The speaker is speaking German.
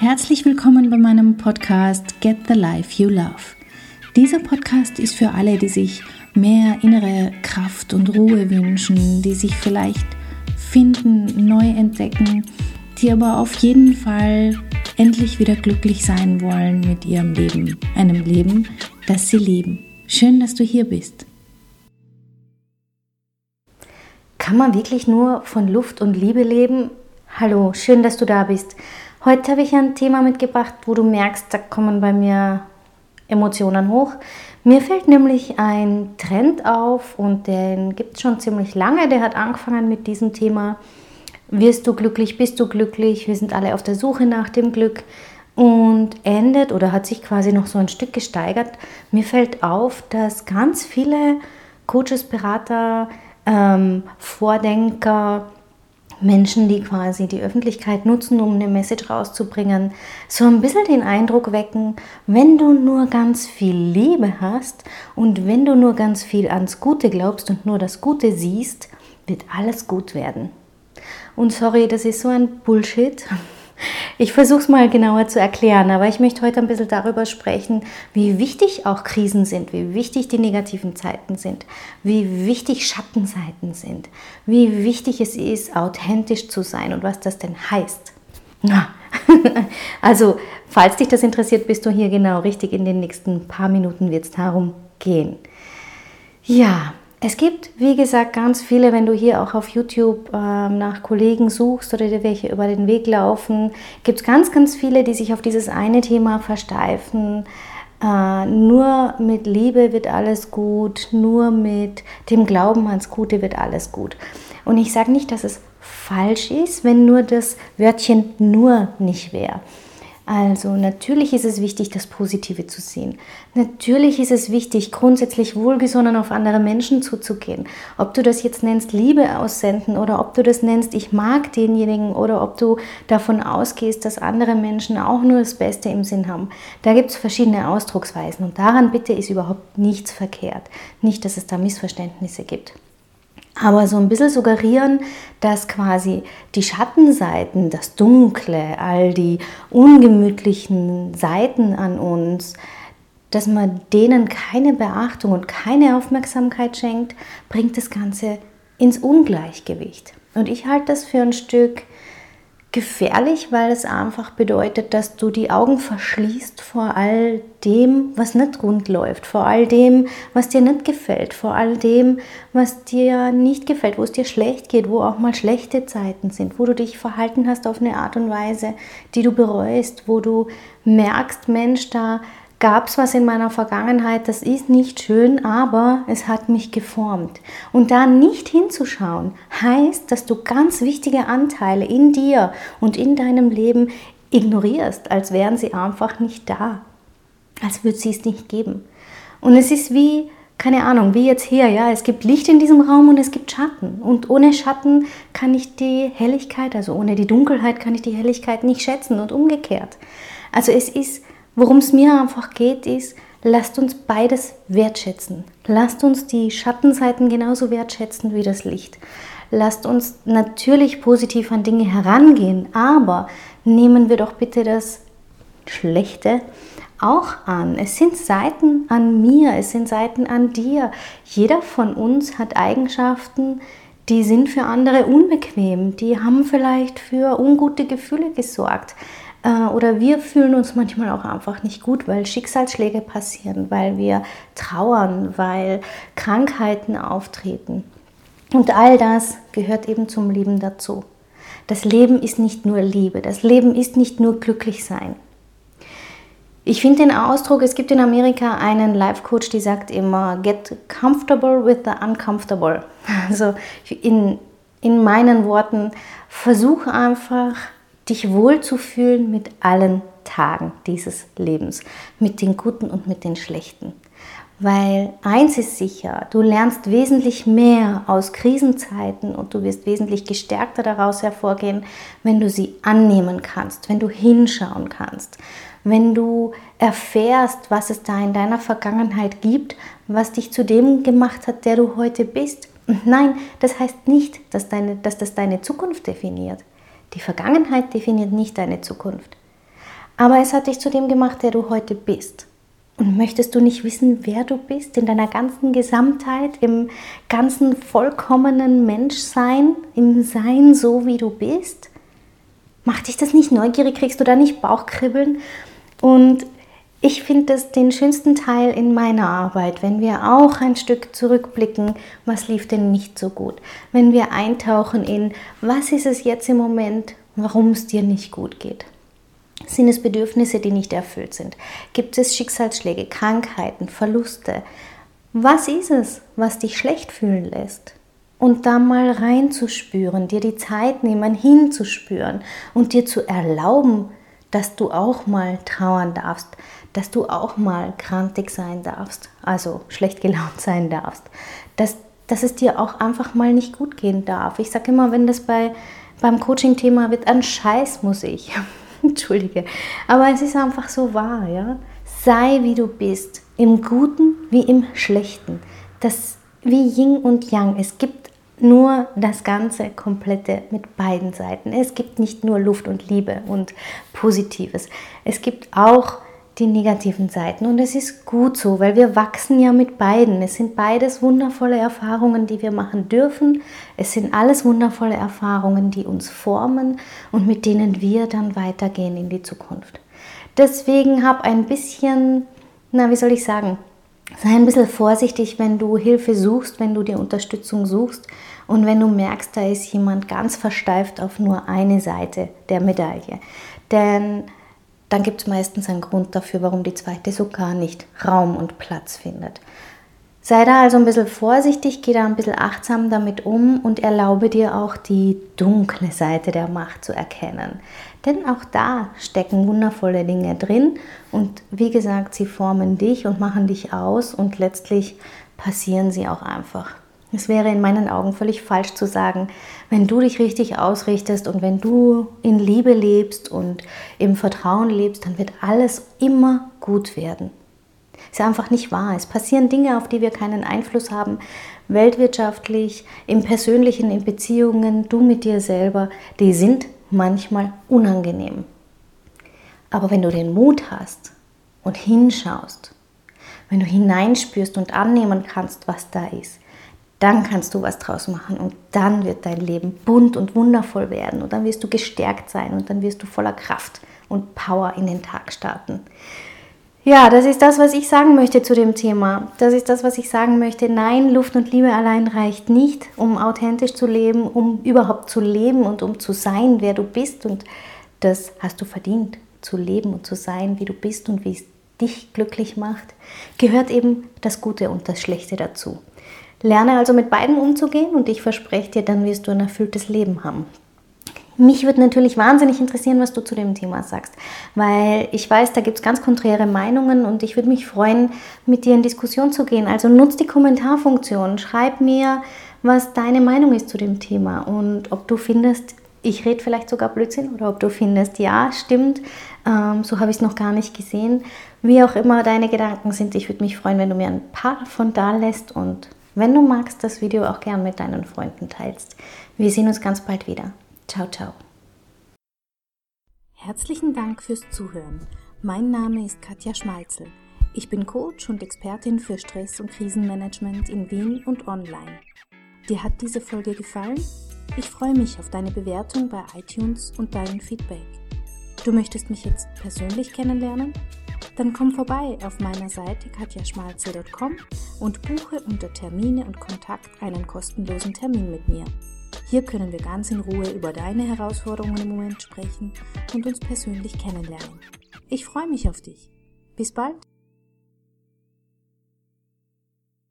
Herzlich willkommen bei meinem Podcast Get the Life You Love. Dieser Podcast ist für alle, die sich mehr innere Kraft und Ruhe wünschen, die sich vielleicht finden, neu entdecken, die aber auf jeden Fall endlich wieder glücklich sein wollen mit ihrem Leben, einem Leben, das sie lieben. Schön, dass du hier bist. Kann man wirklich nur von Luft und Liebe leben? Hallo, schön, dass du da bist. Heute habe ich ein Thema mitgebracht, wo du merkst, da kommen bei mir Emotionen hoch. Mir fällt nämlich ein Trend auf und den gibt es schon ziemlich lange. Der hat angefangen mit diesem Thema, wirst du glücklich, bist du glücklich, wir sind alle auf der Suche nach dem Glück und endet oder hat sich quasi noch so ein Stück gesteigert. Mir fällt auf, dass ganz viele Coaches, Berater, ähm, Vordenker, Menschen, die quasi die Öffentlichkeit nutzen, um eine Message rauszubringen, so ein bisschen den Eindruck wecken, wenn du nur ganz viel Liebe hast und wenn du nur ganz viel ans Gute glaubst und nur das Gute siehst, wird alles gut werden. Und sorry, das ist so ein Bullshit. Ich versuche es mal genauer zu erklären, aber ich möchte heute ein bisschen darüber sprechen, wie wichtig auch Krisen sind, wie wichtig die negativen Zeiten sind, wie wichtig Schattenseiten sind, wie wichtig es ist, authentisch zu sein und was das denn heißt. Also, falls dich das interessiert, bist du hier genau richtig. In den nächsten paar Minuten wird es darum gehen. Ja, es gibt, wie gesagt, ganz viele, wenn du hier auch auf YouTube äh, nach Kollegen suchst oder dir welche über den Weg laufen, gibt es ganz, ganz viele, die sich auf dieses eine Thema versteifen. Äh, nur mit Liebe wird alles gut, nur mit dem Glauben ans Gute wird alles gut. Und ich sage nicht, dass es falsch ist, wenn nur das Wörtchen nur nicht wäre. Also natürlich ist es wichtig, das Positive zu sehen. Natürlich ist es wichtig, grundsätzlich wohlgesonnen auf andere Menschen zuzugehen. Ob du das jetzt nennst Liebe aussenden oder ob du das nennst ich mag denjenigen oder ob du davon ausgehst, dass andere Menschen auch nur das Beste im Sinn haben. Da gibt es verschiedene Ausdrucksweisen und daran bitte ist überhaupt nichts verkehrt. Nicht, dass es da Missverständnisse gibt aber so ein bisschen suggerieren, dass quasi die Schattenseiten, das Dunkle, all die ungemütlichen Seiten an uns, dass man denen keine Beachtung und keine Aufmerksamkeit schenkt, bringt das Ganze ins Ungleichgewicht. Und ich halte das für ein Stück gefährlich, weil es einfach bedeutet, dass du die Augen verschließt vor all dem, was nicht rund läuft, vor all dem, was dir nicht gefällt, vor all dem, was dir nicht gefällt, wo es dir schlecht geht, wo auch mal schlechte Zeiten sind, wo du dich verhalten hast auf eine Art und Weise, die du bereust, wo du merkst, Mensch, da gab es was in meiner Vergangenheit, das ist nicht schön, aber es hat mich geformt. Und da nicht hinzuschauen, heißt, dass du ganz wichtige Anteile in dir und in deinem Leben ignorierst, als wären sie einfach nicht da, als würde sie es nicht geben. Und es ist wie, keine Ahnung, wie jetzt hier, ja, es gibt Licht in diesem Raum und es gibt Schatten. Und ohne Schatten kann ich die Helligkeit, also ohne die Dunkelheit kann ich die Helligkeit nicht schätzen und umgekehrt. Also es ist Worum es mir einfach geht, ist, lasst uns beides wertschätzen. Lasst uns die Schattenseiten genauso wertschätzen wie das Licht. Lasst uns natürlich positiv an Dinge herangehen, aber nehmen wir doch bitte das Schlechte auch an. Es sind Seiten an mir, es sind Seiten an dir. Jeder von uns hat Eigenschaften, die sind für andere unbequem, die haben vielleicht für ungute Gefühle gesorgt. Äh, oder wir fühlen uns manchmal auch einfach nicht gut, weil Schicksalsschläge passieren, weil wir trauern, weil Krankheiten auftreten. Und all das gehört eben zum Leben dazu. Das Leben ist nicht nur Liebe, das Leben ist nicht nur glücklich sein. Ich finde den Ausdruck, es gibt in Amerika einen Life Coach, die sagt immer, get comfortable with the uncomfortable. Also in, in meinen Worten, versuch einfach dich wohlzufühlen mit allen Tagen dieses Lebens, mit den guten und mit den schlechten. Weil eins ist sicher, du lernst wesentlich mehr aus Krisenzeiten und du wirst wesentlich gestärkter daraus hervorgehen, wenn du sie annehmen kannst, wenn du hinschauen kannst, wenn du erfährst, was es da in deiner Vergangenheit gibt, was dich zu dem gemacht hat, der du heute bist. Nein, das heißt nicht, dass, deine, dass das deine Zukunft definiert. Die Vergangenheit definiert nicht deine Zukunft. Aber es hat dich zu dem gemacht, der du heute bist. Und möchtest du nicht wissen, wer du bist in deiner ganzen Gesamtheit, im ganzen vollkommenen Menschsein, im Sein so, wie du bist? Macht dich das nicht neugierig? Kriegst du da nicht Bauchkribbeln? Und ich finde das den schönsten Teil in meiner Arbeit, wenn wir auch ein Stück zurückblicken, was lief denn nicht so gut. Wenn wir eintauchen in, was ist es jetzt im Moment, warum es dir nicht gut geht. Sind es Bedürfnisse, die nicht erfüllt sind? Gibt es Schicksalsschläge, Krankheiten, Verluste? Was ist es, was dich schlecht fühlen lässt? Und da mal reinzuspüren, dir die Zeit nehmen, hinzuspüren und dir zu erlauben, dass du auch mal trauern darfst, dass du auch mal krantig sein darfst, also schlecht gelaunt sein darfst, dass, dass es dir auch einfach mal nicht gut gehen darf. Ich sage immer, wenn das bei, beim Coaching-Thema wird, an Scheiß muss ich. Entschuldige. Aber es ist einfach so wahr, ja. Sei wie du bist, im Guten wie im Schlechten. Das wie Yin und Yang. Es gibt nur das ganze komplette mit beiden Seiten. Es gibt nicht nur Luft und Liebe und Positives. Es gibt auch die negativen Seiten. Und es ist gut so, weil wir wachsen ja mit beiden. Es sind beides wundervolle Erfahrungen, die wir machen dürfen. Es sind alles wundervolle Erfahrungen, die uns formen und mit denen wir dann weitergehen in die Zukunft. Deswegen hab ein bisschen, na, wie soll ich sagen, sei ein bisschen vorsichtig, wenn du Hilfe suchst, wenn du dir Unterstützung suchst und wenn du merkst, da ist jemand ganz versteift auf nur eine Seite der Medaille. Denn dann gibt es meistens einen Grund dafür, warum die zweite so gar nicht Raum und Platz findet. Sei da also ein bisschen vorsichtig, geh da ein bisschen achtsam damit um und erlaube dir auch die dunkle Seite der Macht zu erkennen. Denn auch da stecken wundervolle Dinge drin und wie gesagt, sie formen dich und machen dich aus und letztlich passieren sie auch einfach. Es wäre in meinen Augen völlig falsch zu sagen, wenn du dich richtig ausrichtest und wenn du in Liebe lebst und im Vertrauen lebst, dann wird alles immer gut werden. Ist einfach nicht wahr. Es passieren Dinge, auf die wir keinen Einfluss haben, weltwirtschaftlich, im persönlichen, in Beziehungen, du mit dir selber, die sind manchmal unangenehm. Aber wenn du den Mut hast und hinschaust, wenn du hineinspürst und annehmen kannst, was da ist, dann kannst du was draus machen und dann wird dein Leben bunt und wundervoll werden und dann wirst du gestärkt sein und dann wirst du voller Kraft und Power in den Tag starten. Ja, das ist das, was ich sagen möchte zu dem Thema. Das ist das, was ich sagen möchte. Nein, Luft und Liebe allein reicht nicht, um authentisch zu leben, um überhaupt zu leben und um zu sein, wer du bist. Und das hast du verdient, zu leben und zu sein, wie du bist und wie es dich glücklich macht. Gehört eben das Gute und das Schlechte dazu. Lerne also mit beiden umzugehen und ich verspreche dir, dann wirst du ein erfülltes Leben haben. Mich würde natürlich wahnsinnig interessieren, was du zu dem Thema sagst, weil ich weiß, da gibt es ganz konträre Meinungen und ich würde mich freuen, mit dir in Diskussion zu gehen. Also nutz die Kommentarfunktion, schreib mir, was deine Meinung ist zu dem Thema und ob du findest, ich rede vielleicht sogar Blödsinn oder ob du findest, ja, stimmt, ähm, so habe ich es noch gar nicht gesehen. Wie auch immer deine Gedanken sind, ich würde mich freuen, wenn du mir ein paar davon da lässt und wenn du magst, das Video auch gern mit deinen Freunden teilst. Wir sehen uns ganz bald wieder. Ciao, ciao. Herzlichen Dank fürs Zuhören. Mein Name ist Katja Schmalzel. Ich bin Coach und Expertin für Stress- und Krisenmanagement in Wien und online. Dir hat diese Folge gefallen? Ich freue mich auf deine Bewertung bei iTunes und dein Feedback. Du möchtest mich jetzt persönlich kennenlernen? Dann komm vorbei auf meiner Seite katjaschmalze.com und buche unter Termine und Kontakt einen kostenlosen Termin mit mir. Hier können wir ganz in Ruhe über deine Herausforderungen im Moment sprechen und uns persönlich kennenlernen. Ich freue mich auf dich. Bis bald!